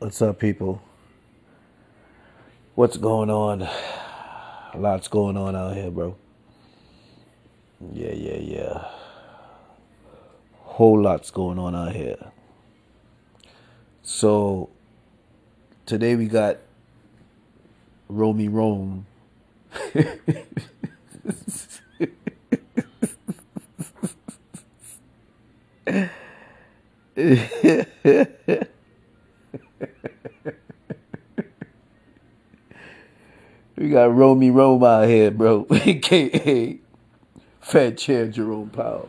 What's up, people? What's going on? Lots going on out here, bro. Yeah, yeah, yeah. Whole lots going on out here. So today we got Romi Rome. We got Romi Rome out here, bro. AKA Fed Chair Jerome Powell.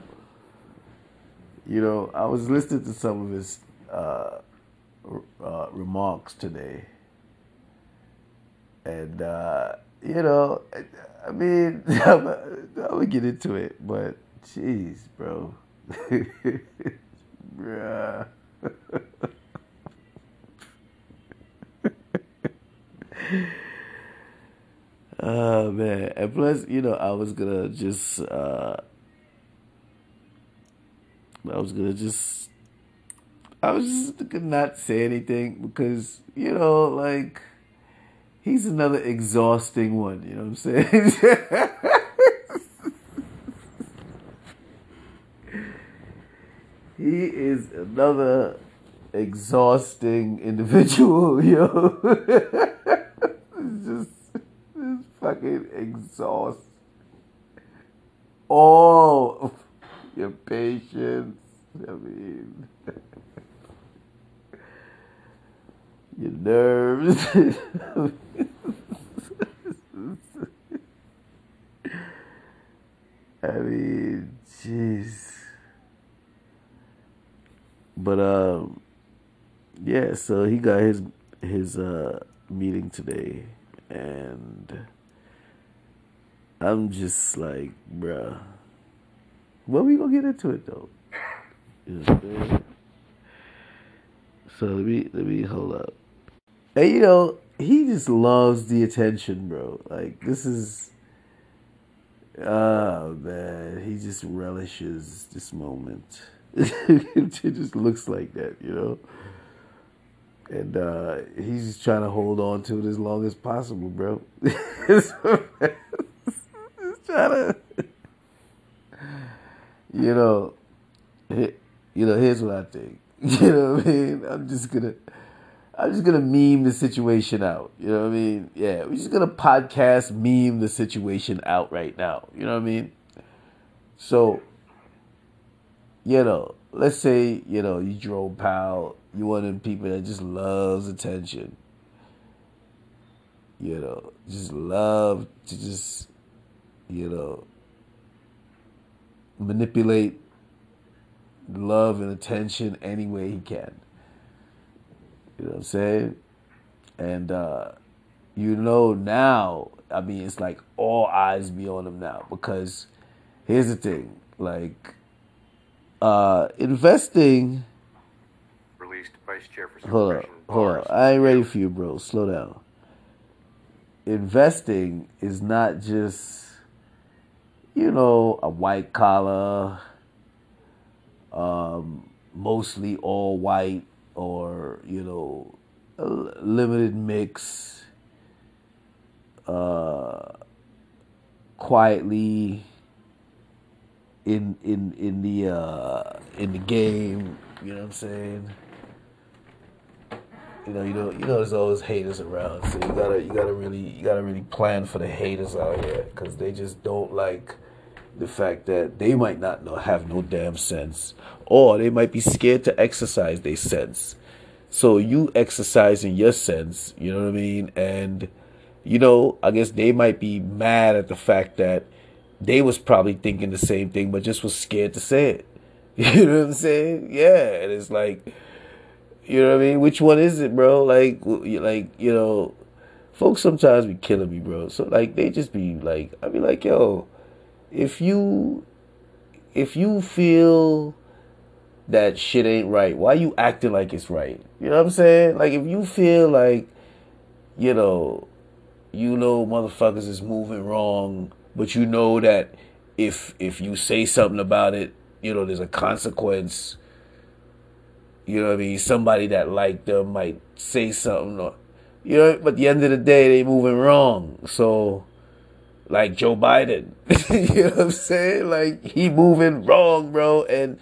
You know, I was listening to some of his uh, uh, remarks today. And, uh, you know, I mean, I'm, I'm get into it, but jeez, bro. Bruh. Oh man. And plus, you know, I was gonna just uh I was gonna just I was just gonna not say anything because, you know, like he's another exhausting one, you know what I'm saying? he is another exhausting individual, yo. fucking exhaust all of your patience. I mean, your nerves. I mean, jeez. But um, yeah. So he got his his uh meeting today, and I'm just like, bruh. Well, we gonna get into it though. You know so let me let me hold up. And you know, he just loves the attention, bro. Like this is oh man, he just relishes this moment. it just looks like that, you know. And uh he's just trying to hold on to it as long as possible, bro you know, you know. Here's what I think. You know what I mean? I'm just gonna, I'm just gonna meme the situation out. You know what I mean? Yeah, we're just gonna podcast meme the situation out right now. You know what I mean? So, you know, let's say you know you Jerome Powell, you one of them people that just loves attention. You know, just love to just you know, manipulate love and attention any way he can. You know what I'm saying? And uh, you know now, I mean, it's like all eyes be on him now because here's the thing, like uh, investing. Released Vice Chair Hold on, hold on. I ain't ready for you, bro. Slow down. Investing is not just you know, a white collar, um, mostly all white, or you know, a limited mix, uh, quietly in in in the uh, in the game. You know what I'm saying? You know, you know, you know, there's always haters around, so you gotta, you gotta really, you gotta really plan for the haters out here, cause they just don't like the fact that they might not know, have no damn sense, or they might be scared to exercise their sense. So you exercising your sense, you know what I mean, and you know, I guess they might be mad at the fact that they was probably thinking the same thing, but just was scared to say it. You know what I'm saying? Yeah, and it's like you know what I mean? Which one is it, bro? Like, like you know, folks sometimes be killing me, bro. So like, they just be like, I be like, yo, if you, if you feel that shit ain't right, why you acting like it's right? You know what I'm saying? Like, if you feel like, you know, you know, motherfuckers is moving wrong, but you know that if if you say something about it, you know, there's a consequence You know what I mean? Somebody that liked them might say something, or, you know. But at the end of the day, they moving wrong. So, like Joe Biden, you know what I'm saying? Like he moving wrong, bro. And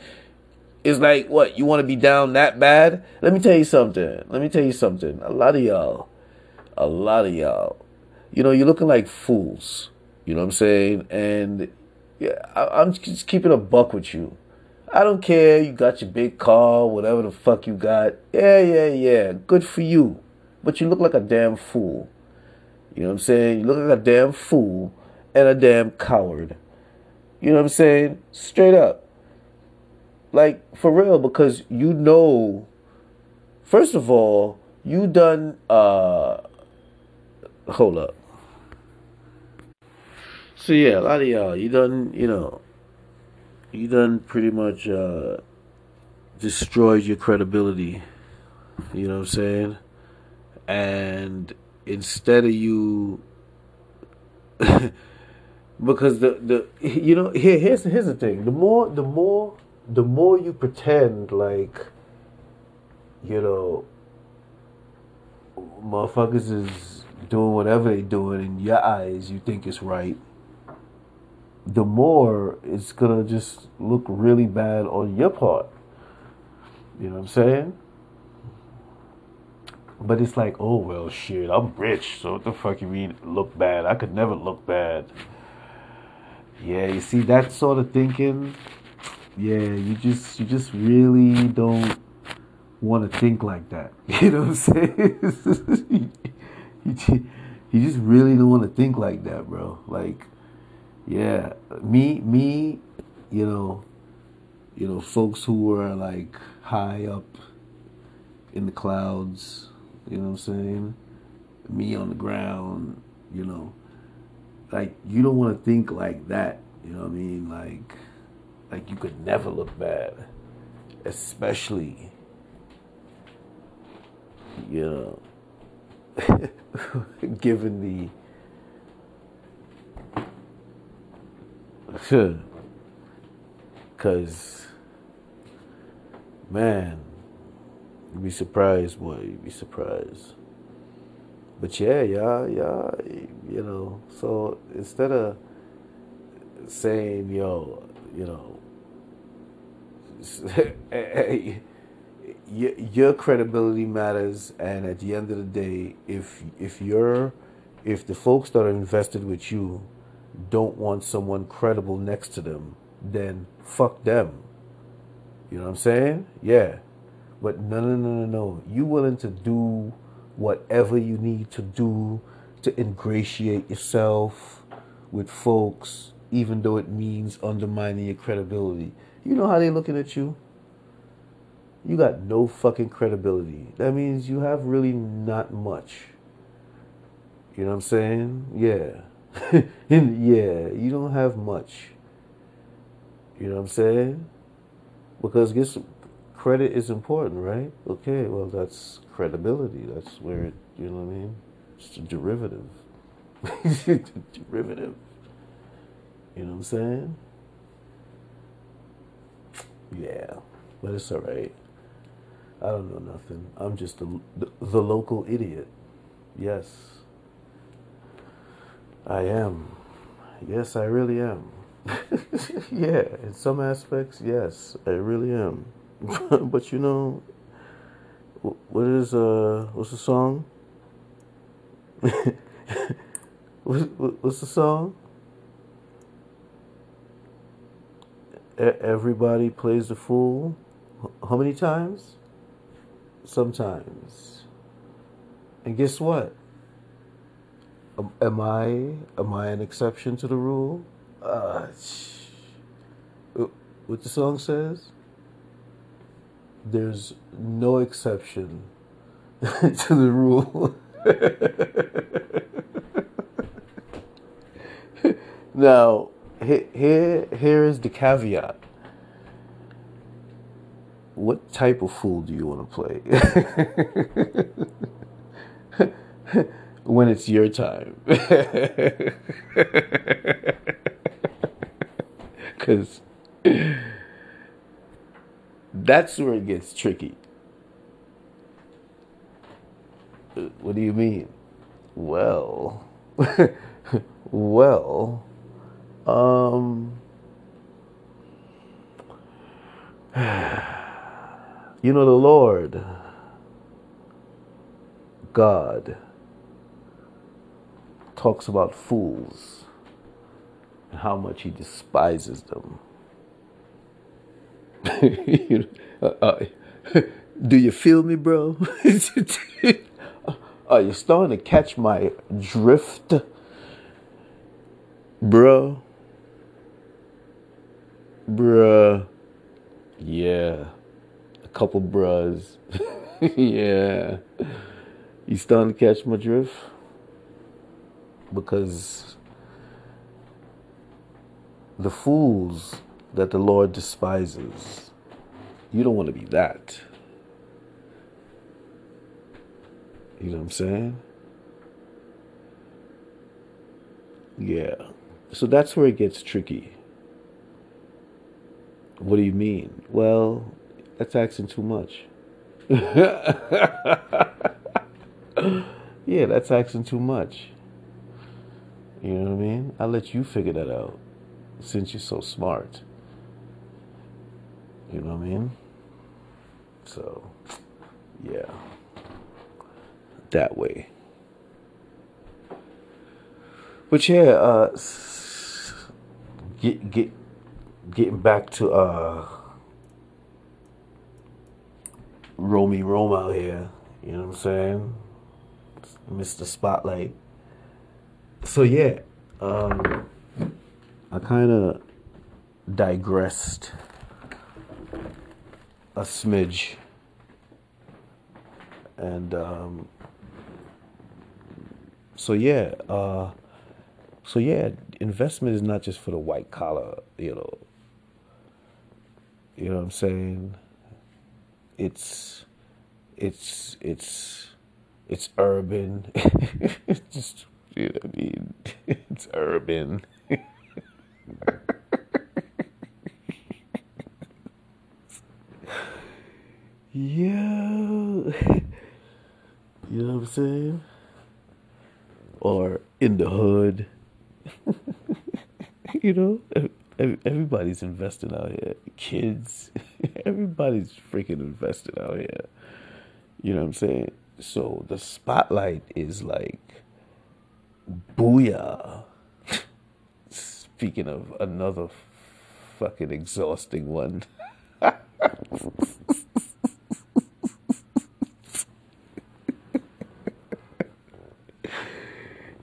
it's like, what? You want to be down that bad? Let me tell you something. Let me tell you something. A lot of y'all, a lot of y'all, you know, you're looking like fools. You know what I'm saying? And yeah, I, I'm just keeping a buck with you I don't care. You got your big car, whatever the fuck you got. Yeah, yeah, yeah. Good for you. But you look like a damn fool. You know what I'm saying? You look like a damn fool and a damn coward. You know what I'm saying? Straight up. Like, for real, because you know, first of all, you done, uh, hold up. So yeah, a lot of y'all, you done, you know, you done pretty much uh, destroyed your credibility. You know what I'm saying? And instead of you, because the the you know here here's here's the thing. The more the more the more you pretend like, you know, motherfuckers is doing whatever they doing in your eyes, you think it's right the more it's gonna just look really bad on your part. You know what I'm saying? But it's like, oh well, shit, I'm rich, so what the fuck you mean look bad? I could never look bad. Yeah, you see that sort of thinking. Yeah, you just you just really don't want to think like that. You know what I'm saying? you, just really don't want to think like that, bro. Like yeah, me, me, you know, you know, folks who were like high up in the clouds, you know what I'm saying? Me on the ground, you know, like you don't want to think like that, you know what I mean? Like, like you could never look bad, especially, you know, given the Cause man, you'd be surprised, boy, you'd be surprised. But yeah, yeah, yeah, you know, so instead of saying, yo, you know, your credibility matters and at the end of the day if if you're if the folks that are invested with you don't want someone credible next to them, then fuck them. You know what I'm saying? Yeah. But no, no, no, no, no. You willing to do whatever you need to do to ingratiate yourself with folks, even though it means undermining your credibility. You know how they looking at you? You got no fucking credibility. That means you have really not much. You know what I'm saying? Yeah. yeah, you don't have much. You know what I'm saying? Because guess credit is important, right? Okay, well that's credibility. That's where it, you know what I mean? It's a derivative. it's a derivative. You know what I'm saying? Yeah, but it's all right. I don't know nothing. I'm just the, the, the local idiot. Yes. I am. Yes, I really am. yeah, in some aspects, yes, I really am. but you know, what is uh, what's the song? what's the song? Everybody plays the fool. How many times? Sometimes. And guess what? am I am I an exception to the rule? Uh, what the song says? There's no exception to the rule. now, here here is the caveat. What type of fool do you want to play? when it's your time. Because that's where it gets tricky. Uh, what do you mean? Well, well, um, you know, the Lord God talks about fools and how much he despises them. uh, uh, do you feel me, bro? Are you starting to catch my drift, bro? Bruh. Yeah. A couple bruhs. yeah. You starting to catch my drift? Because the fools that the Lord despises, you don't want to be that. You know what I'm saying? Yeah. So that's where it gets tricky. What do you mean? Well, that's asking too much. yeah, that's asking too much. You know what I mean? I'll let you figure that out since you're so smart. You know what I mean? So, yeah that way. But yeah, uh, get get getting back to uh, Romi Rome out here. You know what I'm saying? Mr. Spotlight. So yeah, um, I kind of digressed a smidge, and um, so yeah, uh, so yeah, investment is not just for the white collar, you know. You know what I'm saying? It's it's it's it's urban. it's just you know what I mean? It's urban. yeah. You know what I'm saying? or in the hood. you know, everybody's investing out here. Kids, everybody's freaking investing out here. You know what I'm saying? So the spotlight is like, booyah. Speaking of another fucking exhausting one.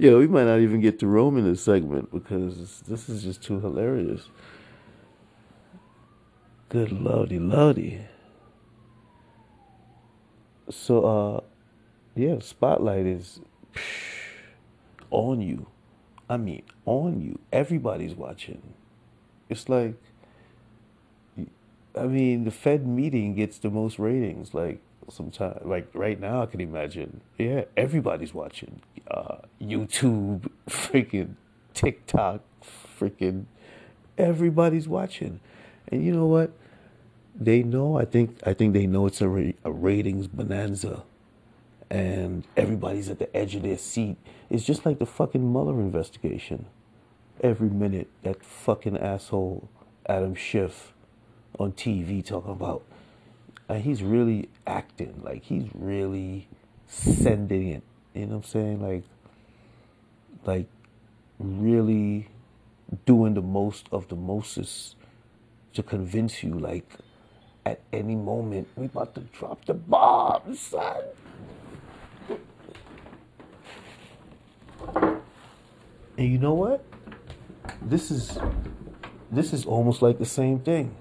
Yeah, we might not even get to Rome in this segment because this is just too hilarious. Good lordy lordy. So, uh, yeah, Spotlight is on you. I mean, on you. Everybody's watching. It's like, I mean, the Fed meeting gets the most ratings. Like, sometimes like right now i can imagine yeah everybody's watching uh, youtube freaking tiktok freaking everybody's watching. And you know what? They know i think i think they know it's a, ra- a ratings bonanza. And everybody's at the edge of their seat. It's just like the fucking Mueller investigation. Every minute that fucking asshole adam schiff on tv talking about and he's really acting. Like he's really sending it. You know what i'm saying? Like like really doing the most of the mostest to convince you like at any moment we about to drop the bomb son. And you know what? This is this is almost like the same thing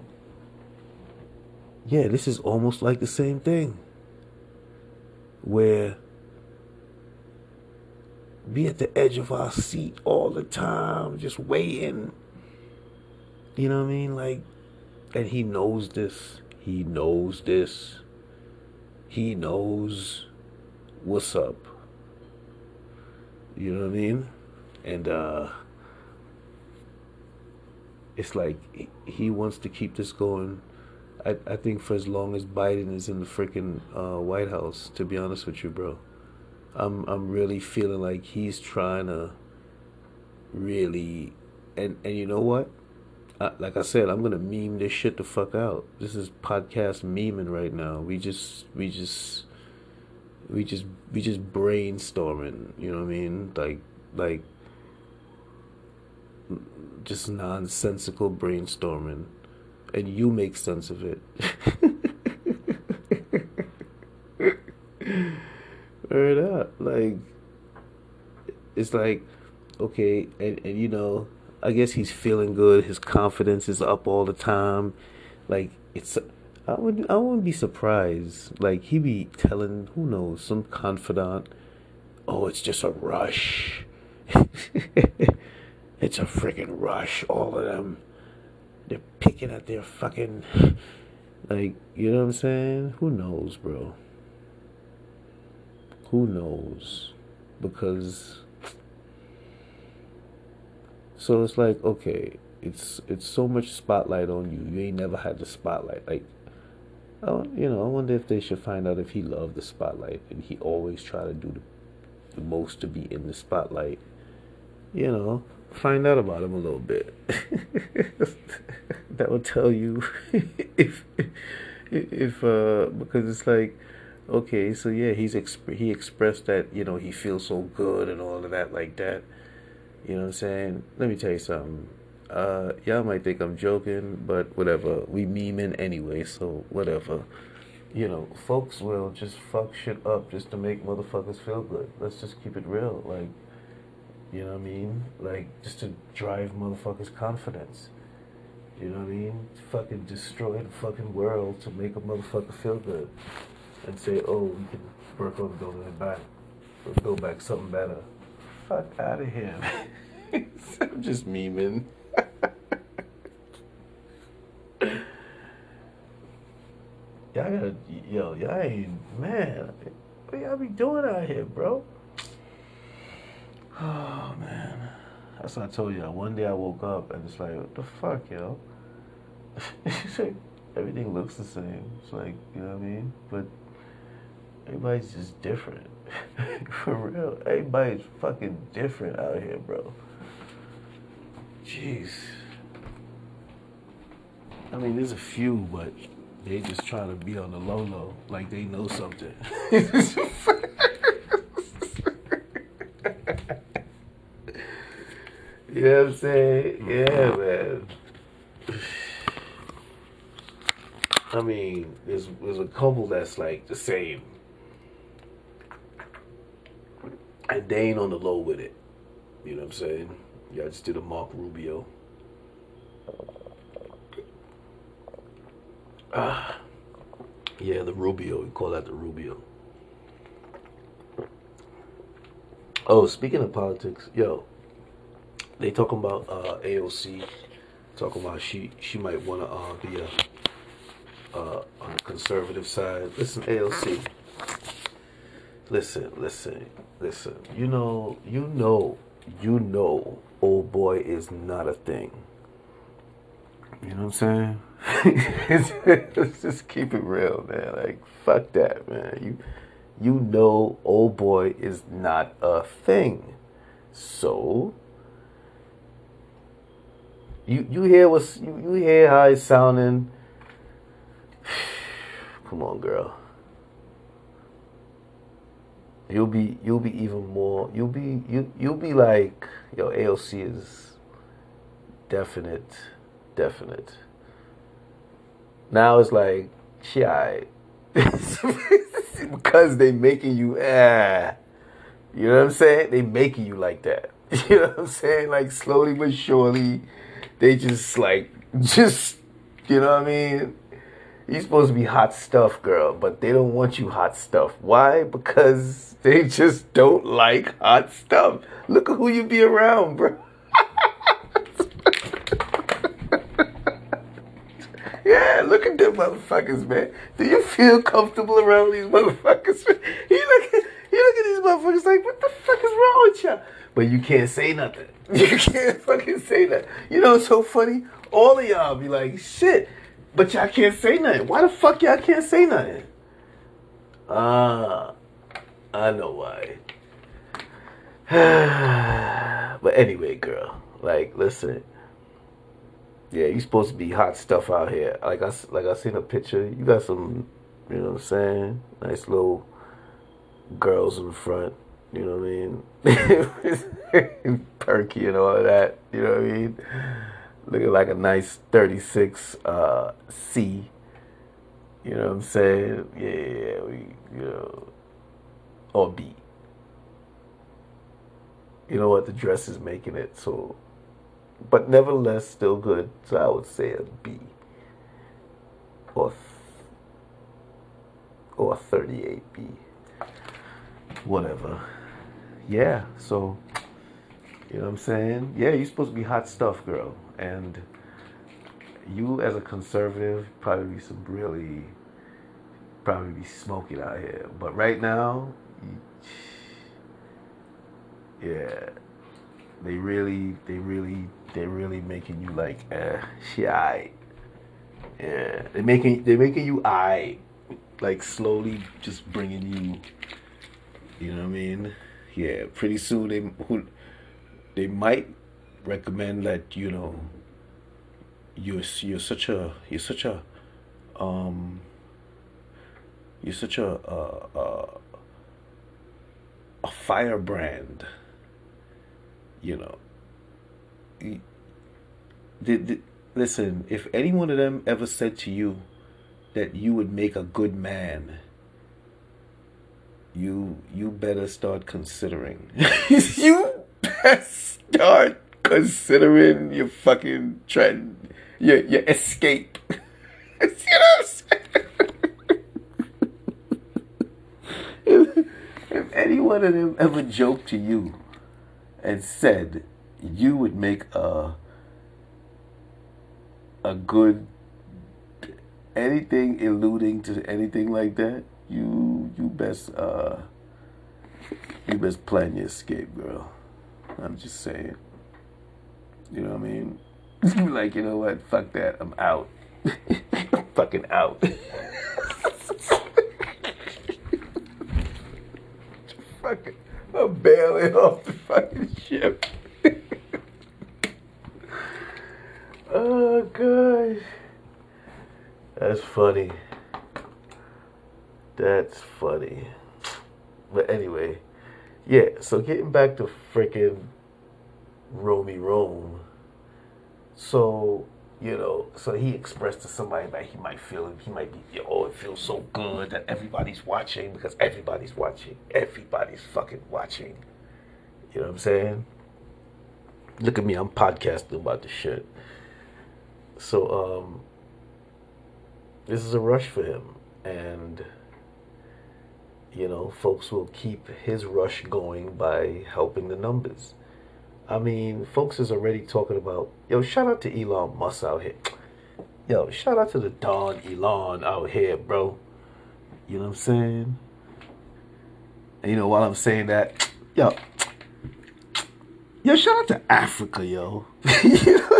yeah, this is almost like the same thing. Where be at the edge of our seat all the time, just waiting. You know what I mean? Like, and he knows this. He knows this. He knows what's up. You know what I mean? And uh it's like he wants to keep this going I, I think for as long as Biden is in the freaking uh, White House, to be honest with you, bro. I'm I'm really feeling like he's trying to really and and you know what? I, like I said, I'm gonna meme this shit the fuck out. This is podcast memeing right now. We just we just we just we just brainstorming. You know what I mean? Like like just nonsensical brainstorming, and you make sense of it. Word up, like it's like okay, and and you know, I guess he's feeling good. His confidence is up all the time. Like it's, I would I wouldn't be surprised. Like he be telling who knows some confidant, oh, it's just a rush. it's a freaking rush. All of them, they're picking at their fucking, like you know what I'm saying. Who knows, bro? Who knows? Because so it's like, okay, it's it's so much spotlight on you. You ain't never had the spotlight. Like, oh, you know, I wonder if they should find out if he loved the spotlight and he always try to do the, the most to be in the spotlight. You know, find out about him a little bit. that will tell you if if uh because it's like okay so yeah he's exp- he expressed that you know he feels so good and all of that like that you know what I'm saying? Let me tell you something. Uh, y'all might think I'm joking, but whatever. We memeing anyway, so whatever. You know, folks will just fuck shit up just to make motherfuckers feel good. Let's just keep it real. Like, you know what I mean? Like, just to drive motherfuckers' confidence. You know what I mean? Fucking destroy the fucking world to make a motherfucker feel good. And say, oh, we can work on building it back. Or build back something better fuck out of here. I'm just memeing. y'all gotta, yo, y'all ain't, man, what y'all be doing out here, bro? Oh, man. That's what I told y'all. One day I woke up and it's like, what the fuck, yo? Everything looks the same. It's like, you know what I mean? But everybody's just different. For real. Everybody's fucking different out here, bro. Jeez. I mean, there's a few, but they just trying to be on the low low, like they know something. you know what I'm saying? Yeah, man. I mean, there's there's a couple that's like the same And they ain't on the low with it. You know what I'm saying? Y'all just did a Mark Rubio. Ah, yeah, the Rubio. We call that the Rubio. Oh, speaking of politics, yo, they talking about uh, AOC, talking about she she might want to uh, be a uh, on the conservative side. Listen, AOC, listen, listen, listen. You know, you know, you know, old boy is not a thing. You know what I'm saying? Let's just keep it real, man. Like, fuck that, man. You, you know, old boy is not a thing. So, you you hear what's you, you hear how it's sounding. Come on, girl you'll be you'll be even more you'll be you you'll be like yo AOC is definite definite. Now it's like she because they making you ah you know what I'm saying? They making you like that. You know what I'm saying? Like slowly but surely they just like just you know what I mean? You're supposed to be hot stuff, girl, but they don't want you hot stuff. Why? Because they just don't like hot stuff. Look at who you be around, bro. yeah, look at them motherfuckers, man. Do you feel comfortable around these motherfuckers? You look at you look at these motherfuckers like, what the fuck is wrong with you? But you can't say nothing. You can't fucking say that. You know what's so funny? All of y'all be like, shit. But y'all can't say nothing. Why the fuck y'all can't say nothing? Uh, I know why. but anyway, girl, like, listen. Yeah, you supposed to be hot stuff out here. Like I like I seen a picture. You got some, you know what I'm saying? Nice little girls in the front. You know what I mean? Perky and all of that. You know what I mean? Looking like a nice 36 uh, C. You know what I'm saying? Yeah, we, you know, or B. You know what? The dress is making it so, but nevertheless, still good. So I would say a B or or 38B. Whatever. Yeah, so you know what I'm saying? Yeah, you're supposed to be hot stuff, girl. And you as a conservative probably be some really probably be smoking out here. But right now, yeah, they really, they really, they really making you like, eh, she I. Yeah, they making they making you I, like slowly just bringing you. You know what I mean? Yeah, pretty soon they they might recommend that you know. You're you're such a you're such a um you're such a a, a, a firebrand. You know. Did, listen, if any one of them ever said to you that you would make a good man, you you better start considering. you better start considering your fucking trend, your your escape. if, if any one of them ever joked to you and said you would make a a good anything alluding to anything like that, you you best uh you best plan your escape, girl. I'm just saying. You know what I mean? like, you know what? Fuck that. I'm out. I'm fucking out. fucking, I'm bailing off the fucking ship. oh gosh, that's funny. That's funny. But anyway, yeah. So getting back to freaking Romi Rome. So you know, so he expressed to somebody that he might feel, he might be, oh, it feels so good that everybody's watching because everybody's watching. Everybody's fucking watching. You know what I'm saying? Look at me, I'm podcasting about this shit. So, um, this is a rush for him. And, you know, folks will keep his rush going by helping the numbers. I mean, folks is already talking about, yo, shout out to Elon Musk out here. Yo, shout out to the Don Elon out here, bro. You know what I'm saying? And you know, while I'm saying that, yo, yo, shout out to Africa, yo. you know,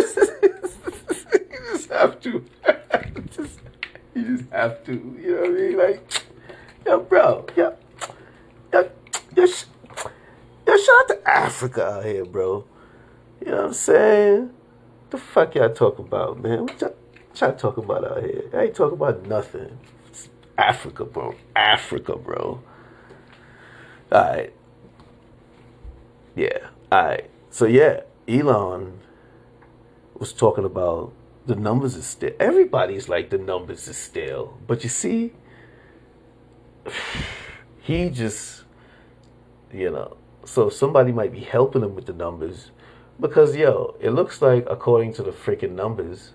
you just have to. you just have to. You know what I mean? Like, yo, bro, yo, yo, yo, Yo, shout out to Africa out here, bro. You know what I'm saying? The fuck y'all talking about, man? What y'all, y'all talking about out here? I ain't talking about nothing. It's Africa, bro. Africa, bro. Alright. Yeah. Alright. So yeah, Elon was talking about the numbers is still everybody's like the numbers is still. But you see, he just you know so somebody might be helping him with the numbers because yo, it looks like according to the freaking numbers,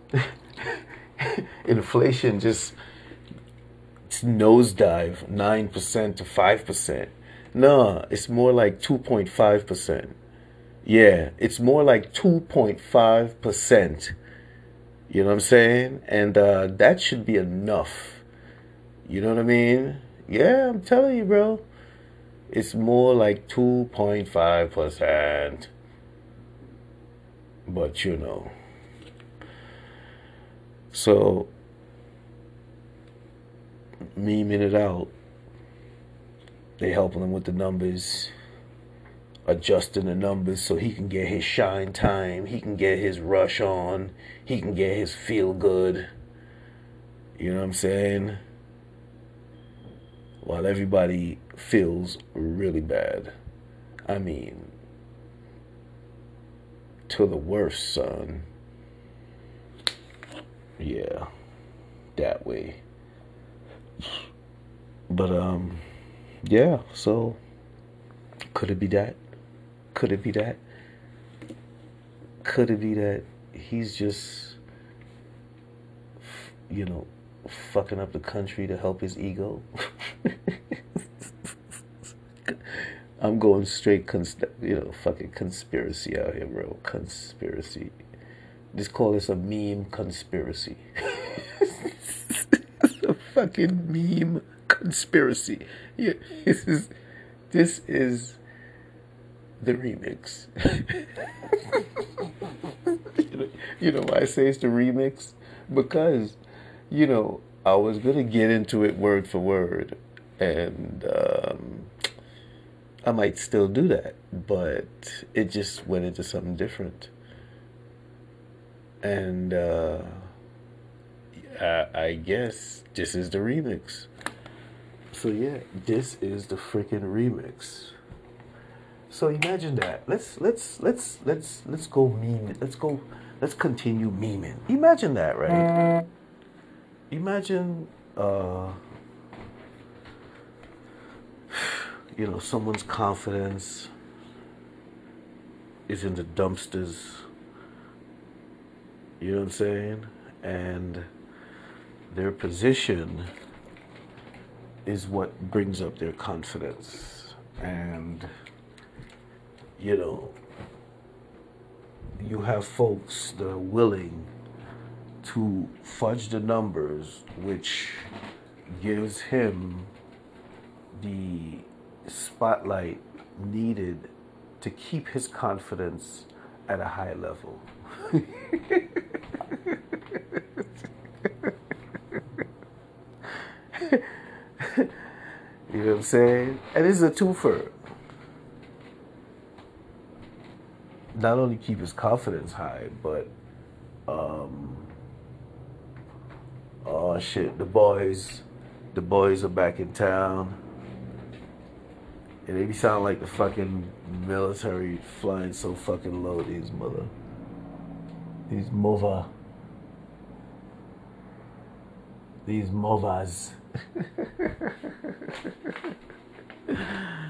inflation just nosedive nine percent to five percent. Nah, it's more like two point five percent. Yeah, it's more like two point five percent. You know what I'm saying? And uh, that should be enough. You know what I mean? Yeah, I'm telling you, bro. It's more like 2.5%. But you know. So, memeing it out. They helping him with the numbers, adjusting the numbers so he can get his shine time, he can get his rush on, he can get his feel good. You know what I'm saying? While everybody feels really bad. I mean, to the worst, son. Yeah, that way. But, um, yeah, so could it be that? Could it be that? Could it be that he's just, you know, fucking up the country to help his ego? I'm going straight, cons- you know, fucking conspiracy out here, bro. Conspiracy. Just call this a meme conspiracy. a fucking meme conspiracy. Yeah, this is this is the remix. you, know, you know why I say it's the remix? Because, you know, I was gonna get into it word for word, and um, I might still do that, but it just went into something different. And uh, I, I guess this is the remix. So yeah, this is the freaking remix. So imagine that. Let's let's let's let's let's go meme. Let's go. Let's continue memeing. Imagine that, right? Imagine, uh, you know, someone's confidence is in the dumpsters. You know what I'm saying? And their position is what brings up their confidence. And, you know, you have folks that are willing to fudge the numbers, which gives him the spotlight needed to keep his confidence at a high level. you know what I'm saying? And this is a twofer. Not only keep his confidence high, but um oh shit, the boys the boys are back in town. And they be like the fucking military flying so fucking low, these mother. These mova. These movas.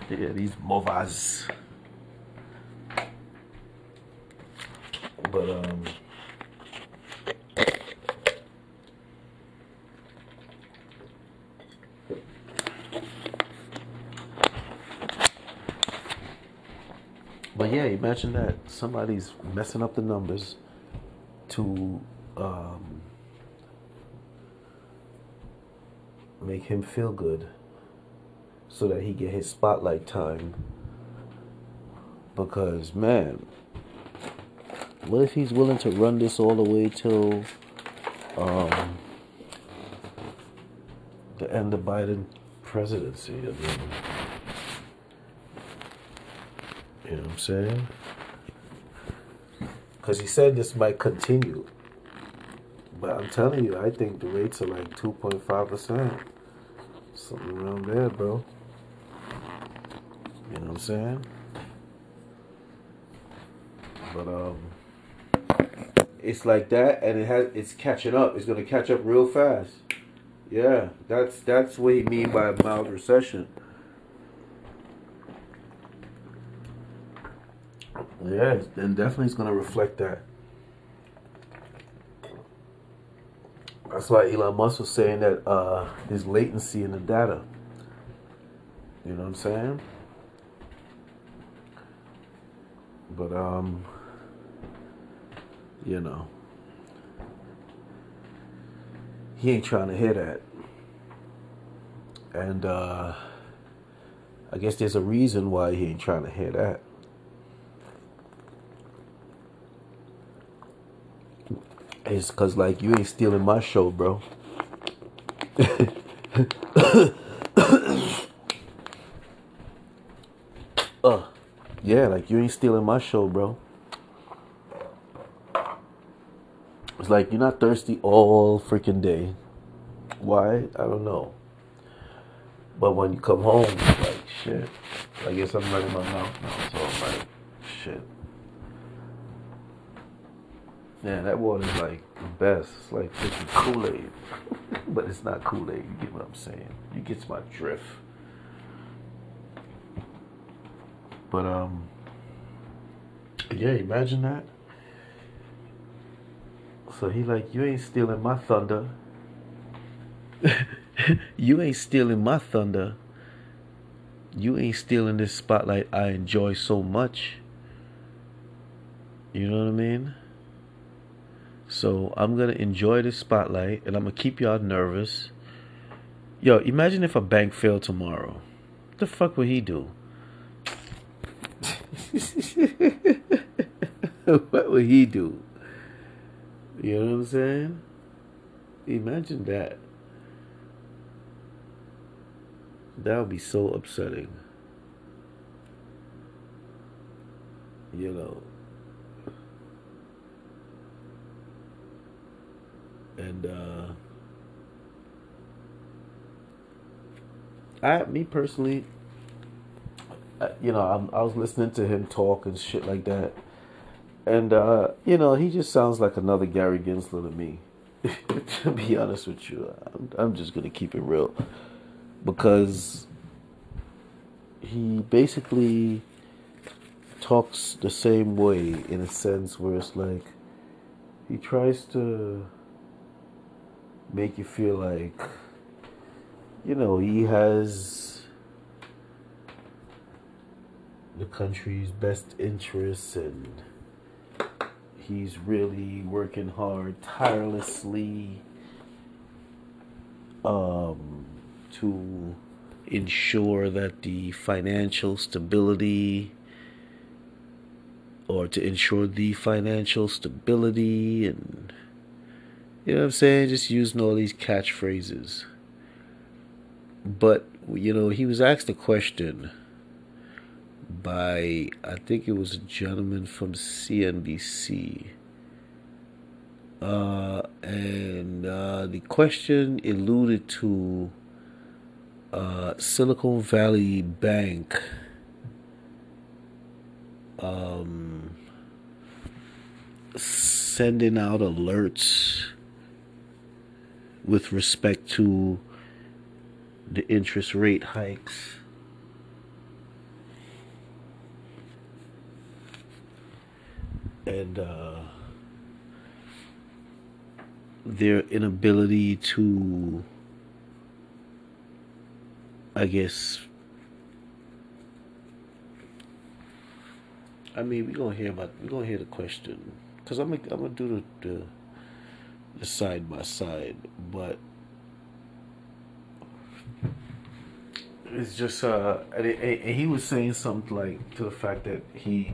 yeah, these movas. But um But yeah, imagine that somebody's messing up the numbers to um, make him feel good so that he get his spotlight time because man what if he's willing to run this all the way till um, the end of Biden presidency? I mean, you know what I'm saying? Because he said this might continue. But I'm telling you, I think the rates are like 2.5%. Something around there, bro. You know what I'm saying? But um it's like that and it has it's catching up. It's gonna catch up real fast. Yeah, that's that's what he mean by a mild recession. Yeah, and definitely it's gonna reflect that. That's why Elon Musk was saying that uh, there's latency in the data. You know what I'm saying? But um, you know, he ain't trying to hear that. And uh, I guess there's a reason why he ain't trying to hear that. It's cause like you ain't stealing my show, bro. Uh, yeah, like you ain't stealing my show, bro. It's like you're not thirsty all freaking day. Why? I don't know. But when you come home, like shit. I guess I'm running my mouth now, so I'm like, shit. Yeah, that water's like the best. It's like drinking Kool Aid, but it's not Kool Aid. You get what I'm saying? You get my drift. But um, yeah, imagine that. So he like, you ain't stealing my thunder. you ain't stealing my thunder. You ain't stealing this spotlight I enjoy so much. You know what I mean? So I'm gonna enjoy this spotlight and I'm gonna keep y'all nervous. Yo, imagine if a bank failed tomorrow. What the fuck would he do? what would he do? You know what I'm saying? Imagine that. That would be so upsetting. You know. And uh I me personally you know, I'm, I was listening to him talk and shit like that, and uh, you know, he just sounds like another Gary Gensler to me. to be honest with you, I'm, I'm just gonna keep it real because he basically talks the same way in a sense where it's like he tries to make you feel like you know he has the country's best interests and he's really working hard tirelessly um, to ensure that the financial stability or to ensure the financial stability and you know what I'm saying just using all these catchphrases but you know he was asked a question by I think it was a gentleman from CNBC. Uh, and uh, the question alluded to uh, Silicon Valley Bank um, sending out alerts with respect to the interest rate hikes and uh, their inability to, I guess. I mean, we're gonna hear about we're gonna hear the question because I'm gonna, I'm gonna do the, the the side by side, but it's just uh, and, and he was saying something like to the fact that he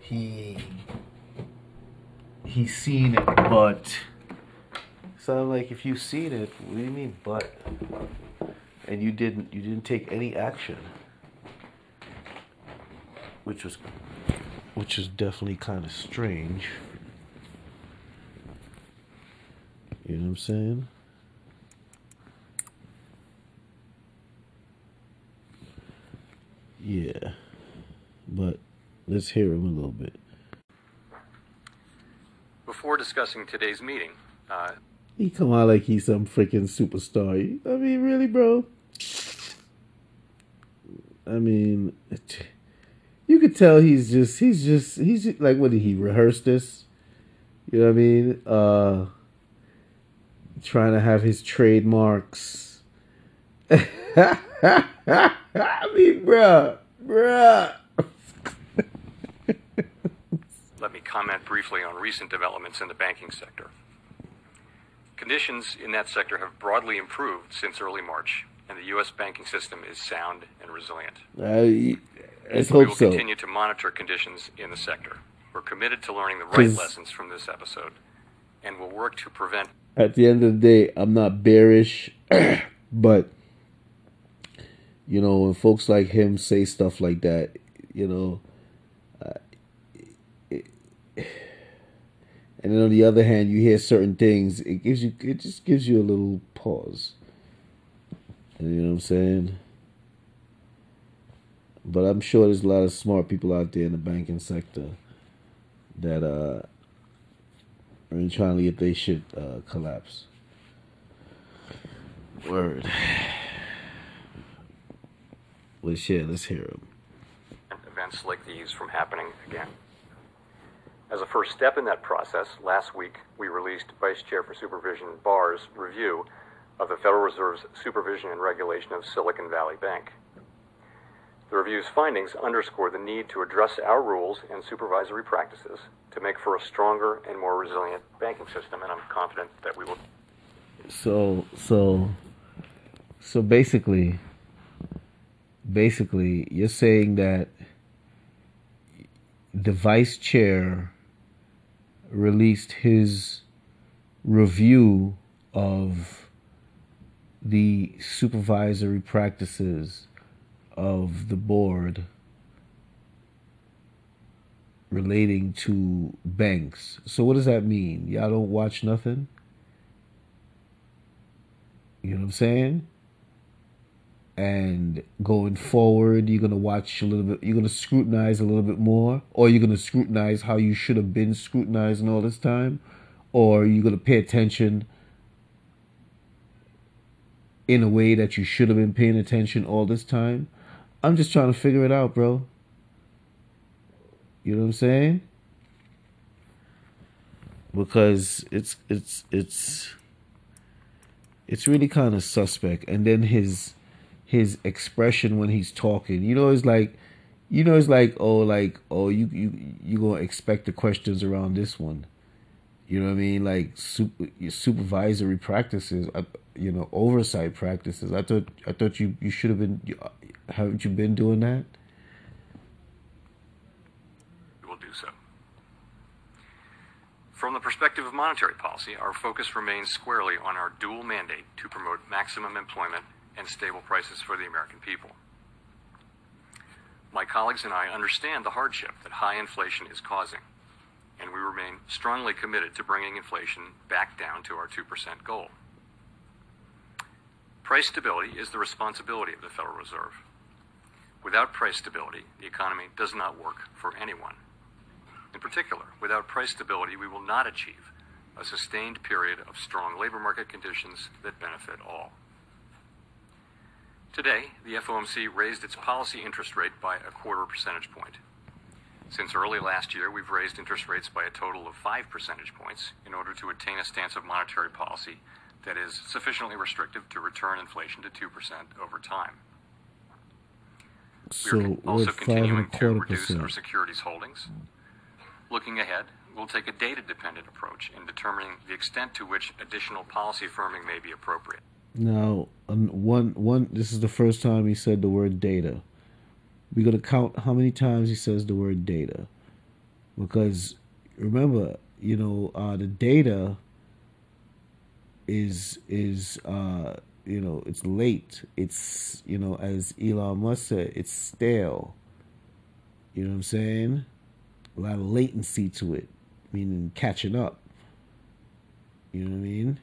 he he's seen it, but so I'm like, if you've seen it, what do you mean, but? And you didn't, you didn't take any action, which was, which is definitely kind of strange. You know what I'm saying? Yeah, but let's hear him a little bit. Before discussing today's meeting, uh, he come out like he's some freaking superstar. I mean, really, bro? I mean, you could tell he's just, he's just, he's just, like, what did he rehearse this? You know what I mean? Uh, trying to have his trademarks. I mean, bruh, bruh. let me comment briefly on recent developments in the banking sector. Conditions in that sector have broadly improved since early March, and the U.S. banking system is sound and resilient. I, I we hope will so. continue to monitor conditions in the sector. We're committed to learning the right lessons from this episode, and will work to prevent At the end of the day, I'm not bearish, but you know, when folks like him say stuff like that, you know. Uh, it, and then on the other hand, you hear certain things. It gives you, it just gives you a little pause. You know what I'm saying? But I'm sure there's a lot of smart people out there in the banking sector that uh, are trying to get their shit uh, collapse. Word. Well, shit, let's hear them. Events like these from happening again. As a first step in that process, last week we released Vice Chair for Supervision Barr's review of the Federal Reserve's supervision and regulation of Silicon Valley Bank. The review's findings underscore the need to address our rules and supervisory practices to make for a stronger and more resilient banking system, and I'm confident that we will. So, so, so basically, basically, you're saying that the vice chair released his review of the supervisory practices of the board relating to banks. So what does that mean? Y'all don't watch nothing? You know what I'm saying? And going forward, you're gonna watch a little bit. You're gonna scrutinize a little bit more, or you're gonna scrutinize how you should have been scrutinizing all this time, or you're gonna pay attention in a way that you should have been paying attention all this time. I'm just trying to figure it out, bro. You know what I'm saying? Because it's it's it's it's really kind of suspect. And then his his expression when he's talking, you know, it's like you know, it's like oh, like oh, you you you gonna expect the questions around this one. You know what I mean? Like super, supervisory practices, uh, you know, oversight practices. I thought I thought you you should have been. Haven't you been doing that? We will do so. From the perspective of monetary policy, our focus remains squarely on our dual mandate to promote maximum employment and stable prices for the American people. My colleagues and I understand the hardship that high inflation is causing, and we remain strongly committed to bringing inflation back down to our 2% goal. Price stability is the responsibility of the Federal Reserve. Without price stability, the economy does not work for anyone. In particular, without price stability, we will not achieve a sustained period of strong labor market conditions that benefit all. Today, the FOMC raised its policy interest rate by a quarter percentage point. Since early last year, we've raised interest rates by a total of five percentage points in order to attain a stance of monetary policy that is sufficiently restrictive to return inflation to 2% over time. So we are also continuing to reduce our securities holdings. Looking ahead, we'll take a data dependent approach in determining the extent to which additional policy firming may be appropriate. Now, one one. This is the first time he said the word data. We're gonna count how many times he says the word data, because remember, you know, uh, the data is is uh, you know it's late. It's you know as Elon Musk said, it's stale. You know what I'm saying? A lot of latency to it, meaning catching up. You know what I mean?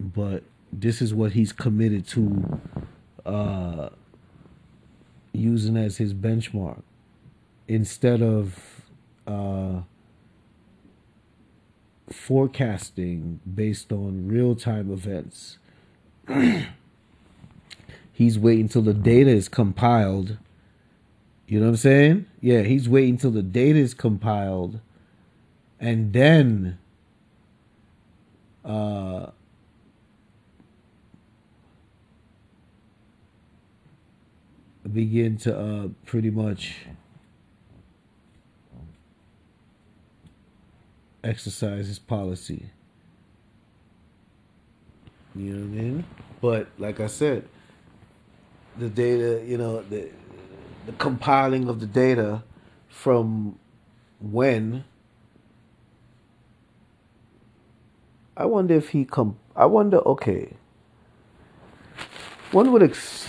but this is what he's committed to uh, using as his benchmark instead of uh, forecasting based on real time events. he's waiting till the data is compiled. You know what I'm saying? Yeah, he's waiting till the data is compiled and then uh, begin to uh, pretty much exercise his policy. You know what I mean? But like I said, the data, you know, the the compiling of the data from when I wonder if he come I wonder okay. One would ex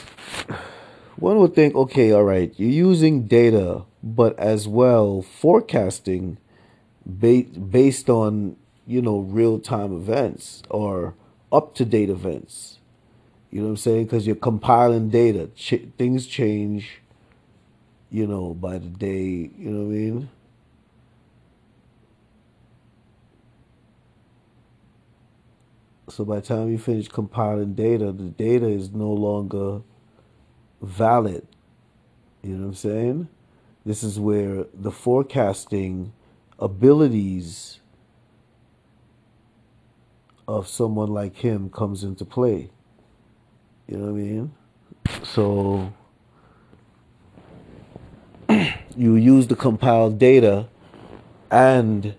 one would think, okay, all right, you're using data, but as well forecasting ba- based on you know real time events or up to date events. You know what I'm saying? Because you're compiling data, Ch- things change. You know, by the day. You know what I mean? So by the time you finish compiling data, the data is no longer valid. You know what I'm saying? This is where the forecasting abilities of someone like him comes into play. You know what I mean? So you use the compiled data and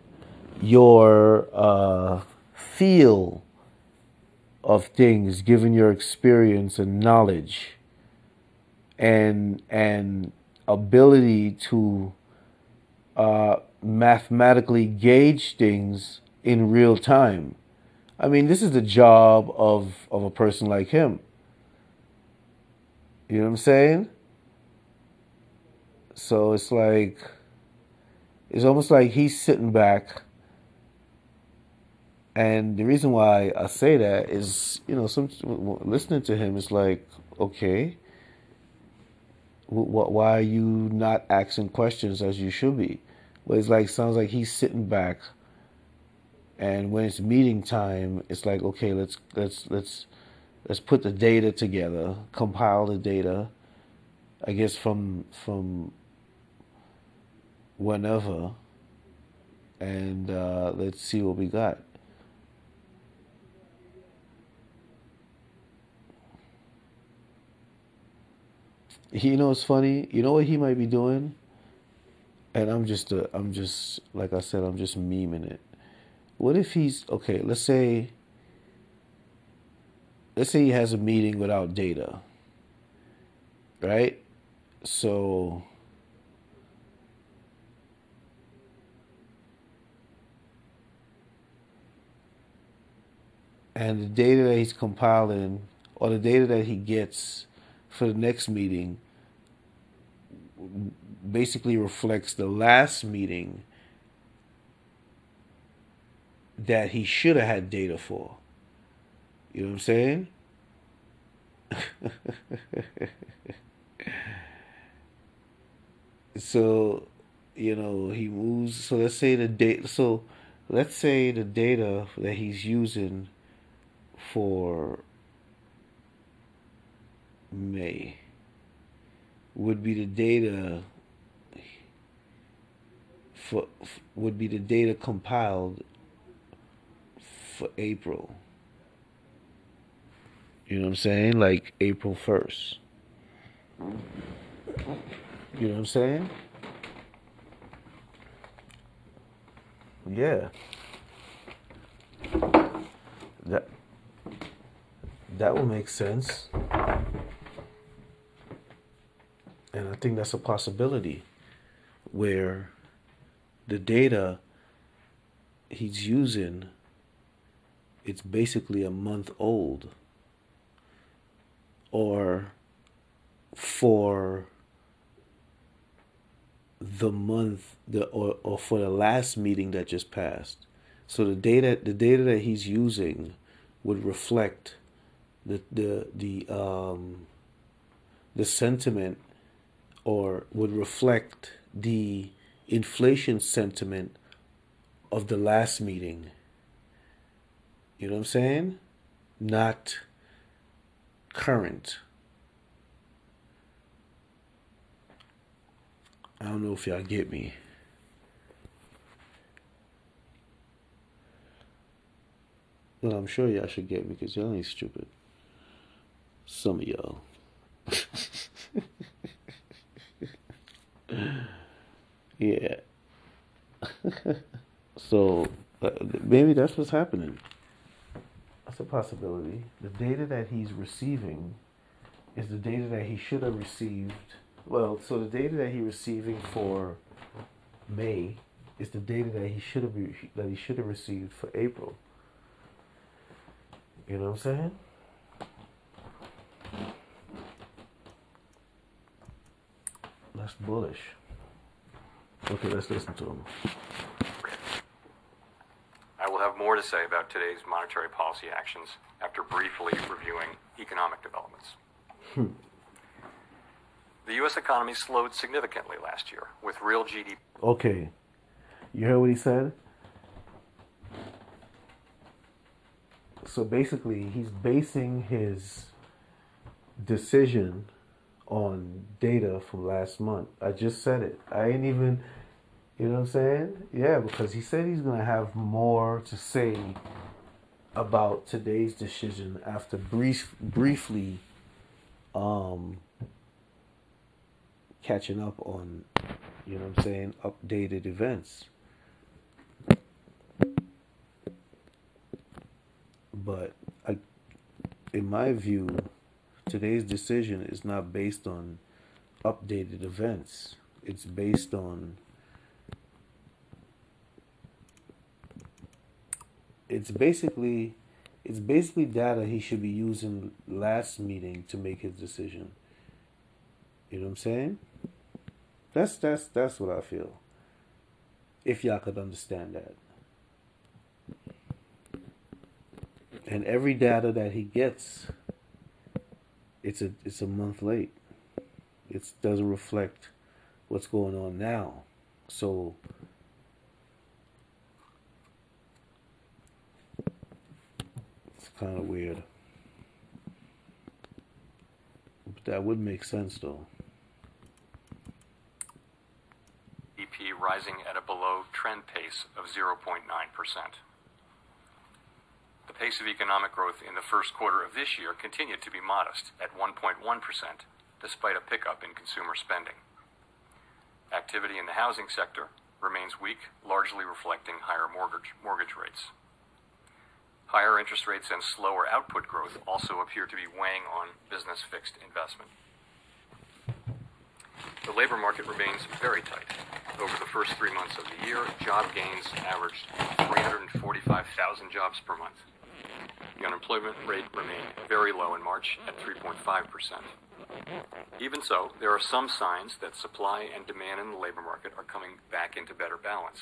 your uh, feel of things given your experience and knowledge and and ability to uh, mathematically gauge things in real time. I mean, this is the job of, of a person like him. You know what I'm saying? So it's like, it's almost like he's sitting back and the reason why I say that is, you know, some listening to him is like, okay, why are you not asking questions as you should be? But it's like sounds like he's sitting back, and when it's meeting time, it's like, okay, let's let's let's let's put the data together, compile the data. I guess from from whenever, and uh, let's see what we got. you know it's funny? You know what he might be doing? And i'm just i i'm just like i said i'm just memeing it. What if he's okay let's say let's say he has a meeting without data right? So and the data that he's compiling or the data that he gets for the next meeting basically reflects the last meeting that he should have had data for. You know what I'm saying? so, you know, he moves. So let's say the data. So let's say the data that he's using for May would be the data for would be the data compiled for April. You know what I'm saying? Like April 1st. You know what I'm saying? Yeah. That that will make sense. And I think that's a possibility where the data he's using it's basically a month old or for the month the or, or for the last meeting that just passed so the data the data that he's using would reflect the the the um the sentiment or would reflect the inflation sentiment of the last meeting. You know what I'm saying? Not current. I don't know if y'all get me. Well, I'm sure y'all should get me because y'all ain't stupid. Some of y'all. yeah. so uh, maybe that's what's happening. That's a possibility. The data that he's receiving is the data that he should have received. Well, so the data that he's receiving for May is the data that he should have that he should have received for April. You know what I'm saying? That's bullish. Okay, let's listen to him. I will have more to say about today's monetary policy actions after briefly reviewing economic developments. Hmm. The U.S. economy slowed significantly last year, with real GDP. Okay, you heard what he said? So basically, he's basing his decision on data from last month. I just said it. I ain't even, you know what I'm saying? Yeah, because he said he's going to have more to say about today's decision after brief, briefly um, catching up on, you know what I'm saying, updated events. But I, in my view, today's decision is not based on updated events. It's based on it's basically it's basically data he should be using last meeting to make his decision. You know what I'm saying? That's that's that's what I feel. If y'all could understand that. And every data that he gets it's a it's a month late. It doesn't reflect what's going on now. So it's kind of weird. But that would make sense though. GDP rising at a below trend pace of 0.9%. The pace of economic growth in the first quarter of this year continued to be modest at 1.1%, despite a pickup in consumer spending. Activity in the housing sector remains weak, largely reflecting higher mortgage, mortgage rates. Higher interest rates and slower output growth also appear to be weighing on business fixed investment. The labor market remains very tight. Over the first three months of the year, job gains averaged 345,000 jobs per month. The unemployment rate remained very low in March at 3.5%. Even so, there are some signs that supply and demand in the labor market are coming back into better balance.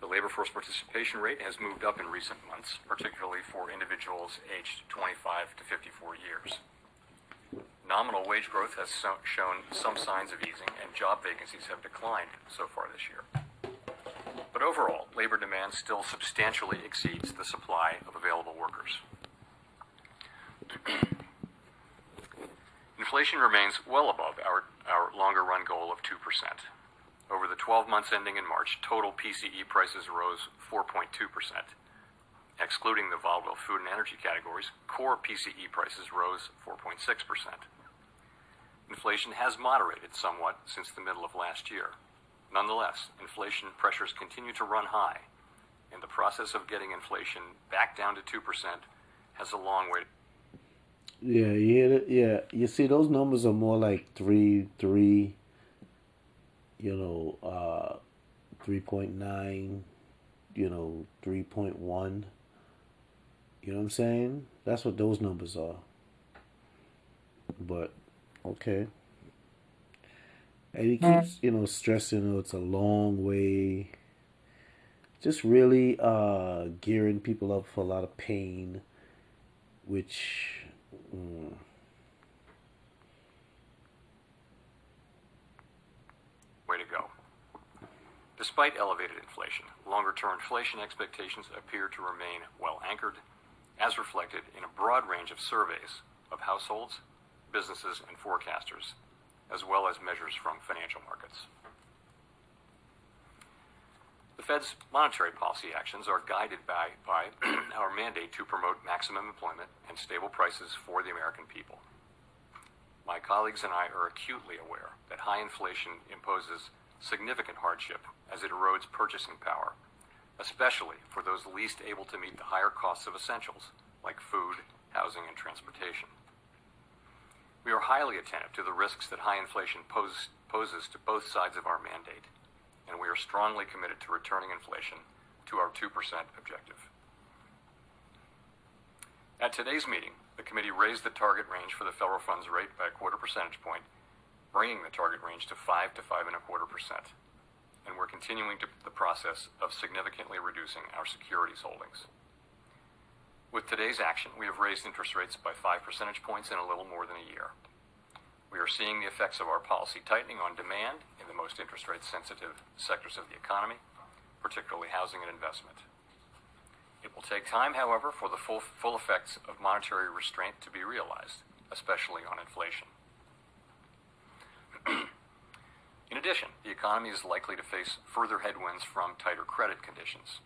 The labor force participation rate has moved up in recent months, particularly for individuals aged 25 to 54 years. Nominal wage growth has shown some signs of easing, and job vacancies have declined so far this year. But overall, labor demand still substantially exceeds the supply of available workers. Inflation remains well above our, our longer run goal of 2%. Over the 12 months ending in March, total PCE prices rose 4.2%. Excluding the volatile food and energy categories, core PCE prices rose 4.6%. Inflation has moderated somewhat since the middle of last year. Nonetheless, inflation pressures continue to run high, and the process of getting inflation back down to 2% has a long way. Yeah, yeah, yeah. You see, those numbers are more like three, three. You know, uh, three point nine. You know, three point one. You know what I'm saying? That's what those numbers are. But okay. And he keeps, you know, stressing, oh, it's a long way. Just really uh, gearing people up for a lot of pain, which. Mm, Way to go. Despite elevated inflation, longer term inflation expectations appear to remain well anchored, as reflected in a broad range of surveys of households, businesses, and forecasters, as well as measures from financial markets. The Fed's monetary policy actions are guided by, by our mandate to promote maximum employment and stable prices for the American people. My colleagues and I are acutely aware that high inflation imposes significant hardship as it erodes purchasing power, especially for those least able to meet the higher costs of essentials like food, housing, and transportation. We are highly attentive to the risks that high inflation pose, poses to both sides of our mandate, and we are strongly committed to returning inflation to our 2% objective. At today's meeting, the committee raised the target range for the federal funds rate by a quarter percentage point bringing the target range to 5 to 5.25%. And we're continuing the process of significantly reducing our securities holdings. With today's action, we have raised interest rates by 5 percentage points in a little more than a year. We are seeing the effects of our policy tightening on demand in the most interest rate sensitive sectors of the economy, particularly housing and investment. It will take time, however, for the full, full effects of monetary restraint to be realized, especially on inflation. in addition, the economy is likely to face further headwinds from tighter credit conditions.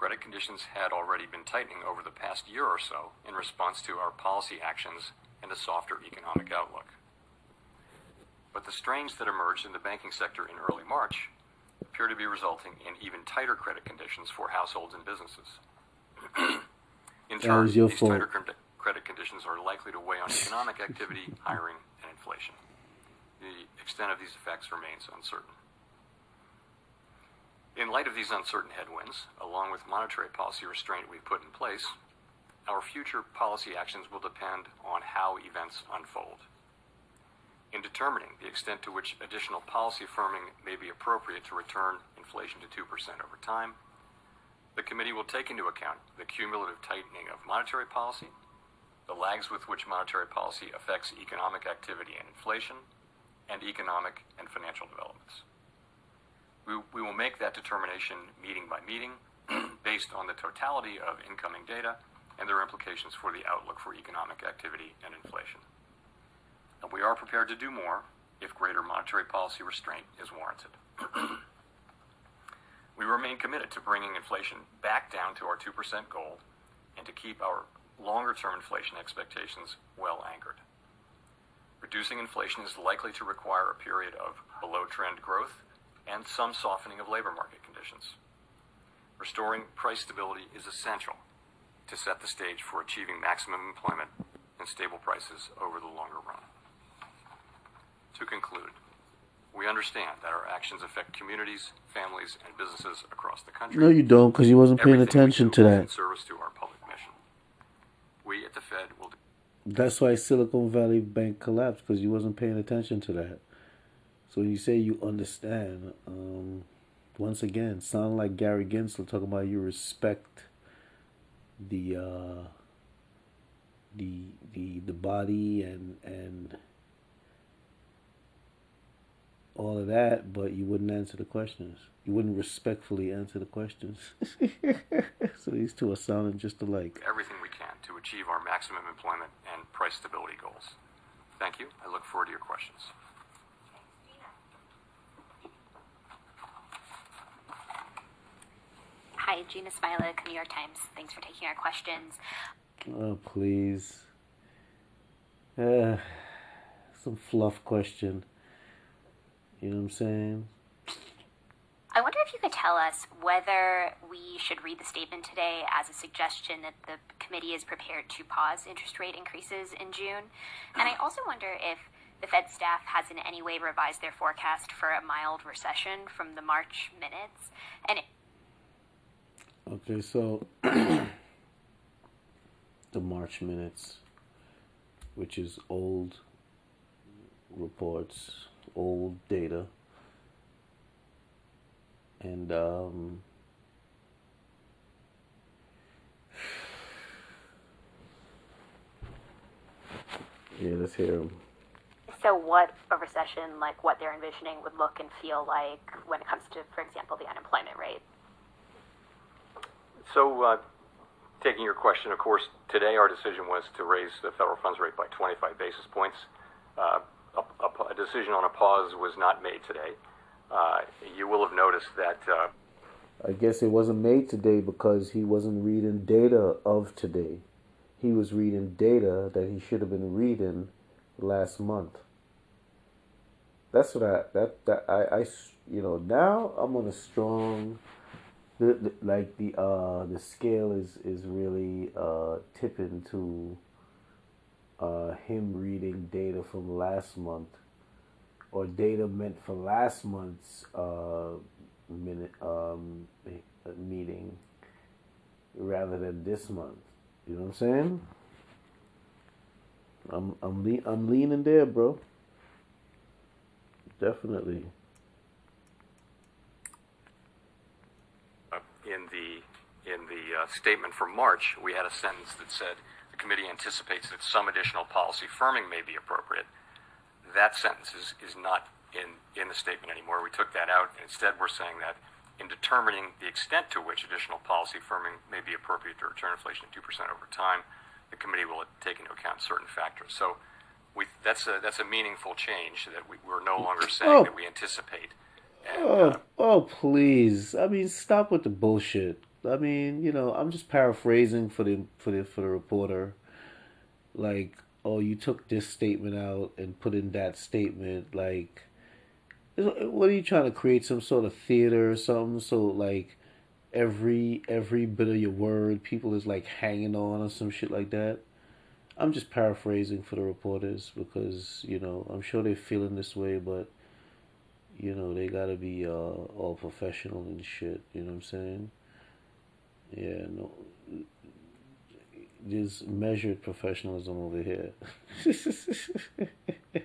Credit conditions had already been tightening over the past year or so in response to our policy actions and a softer economic outlook. But the strains that emerged in the banking sector in early March appear to be resulting in even tighter credit conditions for households and businesses. in turn, these fault. tighter credit conditions are likely to weigh on economic activity, hiring, and inflation. The extent of these effects remains uncertain. In light of these uncertain headwinds, along with monetary policy restraint we've put in place, our future policy actions will depend on how events unfold. In determining the extent to which additional policy firming may be appropriate to return inflation to 2% over time, the committee will take into account the cumulative tightening of monetary policy, the lags with which monetary policy affects economic activity and inflation, and economic and financial developments. We, will make that determination meeting by meeting based on the totality of incoming data and their implications for the outlook for economic activity and inflation and we are prepared to do more if greater monetary policy restraint is warranted. we remain committed to bringing inflation back down to our 2% goal and to keep our longer term inflation expectations well anchored. Reducing inflation is likely to require a period of below trend growth and some softening of labor market conditions. Restoring price stability is essential to set the stage for achieving maximum employment and stable prices over the longer run. To conclude, we understand that our actions affect communities, families, and businesses across the country. No, you don't, because you wasn't paying Everything attention to that. service to our public mission. We at the Fed will. Do- That's why Silicon Valley Bank collapsed because you wasn't paying attention to that. So you say you understand, um, once again, sound like Gary Gensler talking about you respect the uh, the the the body and and all of that, but you wouldn't answer the questions. You wouldn't respectfully answer the questions. so these two are sounding just alike. Everything we can to achieve our maximum employment and price stability goals. Thank you. I look forward to your questions. Hi, Jeanna Smialek, New York Times. Thanks for taking our questions. Oh, please. Uh, some fluff question. You know what I'm saying? I wonder if you could tell us whether we should read the statement today as a suggestion that the committee is prepared to pause interest rate increases in June. And I also wonder if the Fed staff has in any way revised their forecast for a mild recession from the March minutes. And okay, so the March minutes, which is old reports old data and um, yeah let's hear them so what a recession like what they're envisioning would look and feel like when it comes to for example the unemployment rate so uh, taking your question of course today our decision was to raise the federal funds rate by 25 basis points uh, a, a, a, decision on a pause was not made today. Uh, you will have noticed that. Uh, I guess it wasn't made today because he wasn't reading data of today. He was reading data that he should have been reading last month. That's what I that that I, I you know now I'm on a strong the, the, like the uh the scale is is really uh tipping to uh, him reading data from last month or data meant for last month's uh, minute um, meeting rather than this month. You know what I'm saying? I'm I'm le- I'm leaning there, bro. definitely. Uh, in the in the uh, statement from March, we had a sentence that said the committee anticipates that some additional policy firming may be appropriate. That sentence is, is not in, in the statement anymore. We took that out, and instead we're saying that in determining the extent to which additional policy firming may be appropriate to return inflation to 2% over time, the committee will take into account certain factors. So we, that's, a, that's a meaningful change that we, we're no longer saying Oh. that we anticipate. And, Oh, uh, oh, please! I mean, stop with the bullshit. I mean, you know, I'm just paraphrasing for the for the for the reporter. Like, oh, you took this statement out and put in that statement. Like, what are you trying to create? Some sort of theater or something? So like, every every bit of your word, people is like hanging on or some shit like that. I'm just paraphrasing for the reporters because you know I'm sure they're feeling this way, but you know, they gotta be uh, all professional and shit. You know what I'm saying? Yeah, no. There's measured professionalism over here.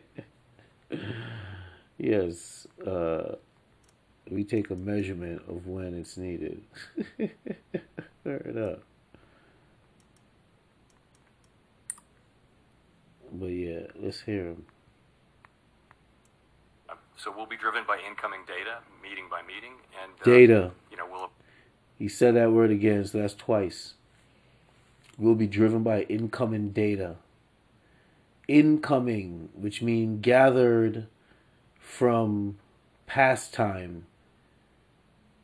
yes, uh, we take a measurement of when it's needed. Word up. But yeah, let's hear him. So we'll be driven by incoming data, meeting by meeting, and uh, Data. You know, we'll He said that word again, so that's twice. We'll be driven by incoming data. Incoming, which means gathered from past time.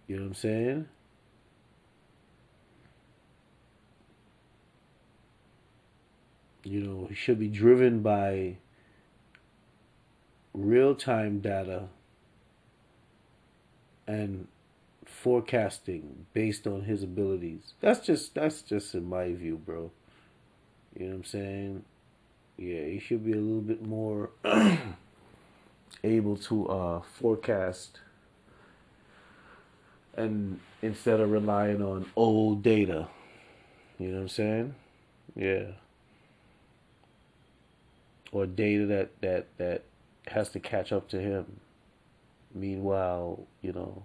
You know what I'm saying? You know, he should be driven by real time data and forecasting based on his abilities. That's just that's just in my view, bro. You know what I'm saying? Yeah, he should be a little bit more able to uh forecast and instead of relying on old data. You know what I'm saying? Yeah. Or data that that that has to catch up to him. Meanwhile, you know,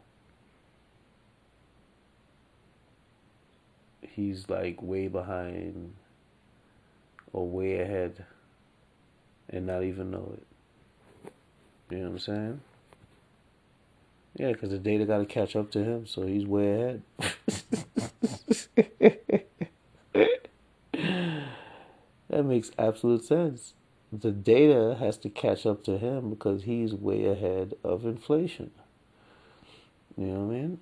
he's like way behind or way ahead and not even know it. You know what I'm saying? Yeah, because the data got to catch up to him, so he's way ahead. that makes absolute sense. The data has to catch up to him because he's way ahead of inflation. You know what I mean?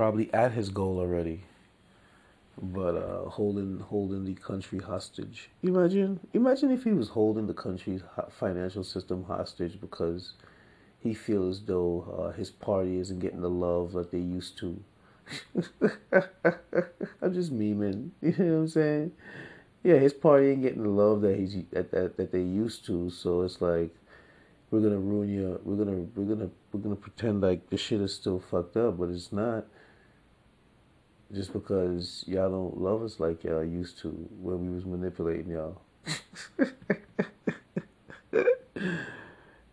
Probably at his goal already, but uh, holding holding the country hostage. Imagine, imagine if he was holding the country's financial system hostage because he feels as though uh, his party isn't getting the love that they used to. I'm just memeing. You know what I'm saying? Yeah, his party ain't getting the love that he's that, that that they used to. So it's like we're gonna ruin your. We're gonna we're gonna we're gonna pretend like the shit is still fucked up, but it's not. Just because y'all don't love us like y'all used to when we was manipulating y'all.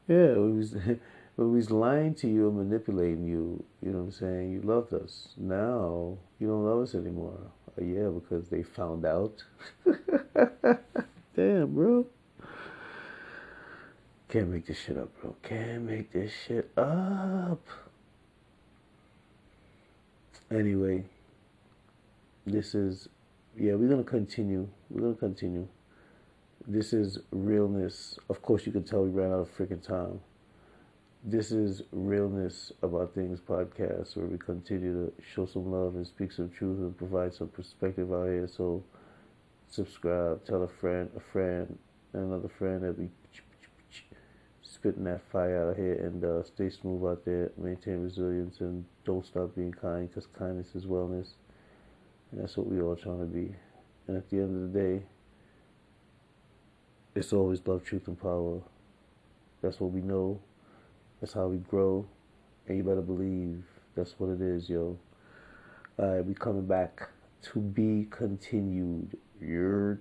yeah, we was when we was lying to you and manipulating you. You know what I'm saying? You loved us. Now you don't love us anymore. Uh, yeah, because they found out. Damn, bro. Can't make this shit up, bro. Can't make this shit up. Anyway, this is, yeah, we're gonna continue. We're gonna continue. This is realness. Of course, you can tell we ran out of freaking time. This is realness about things podcast, where we continue to show some love and speak some truth and provide some perspective out here. So, subscribe, tell a friend, a friend, another friend that we spitting that fire out here and uh, stay smooth out there, maintain resilience, and don't stop being kind because kindness is wellness. And that's what we all trying to be. And at the end of the day, it's always love, truth, and power. That's what we know. That's how we grow. And you better believe that's what it is, yo. Alright, we coming back to be continued. You're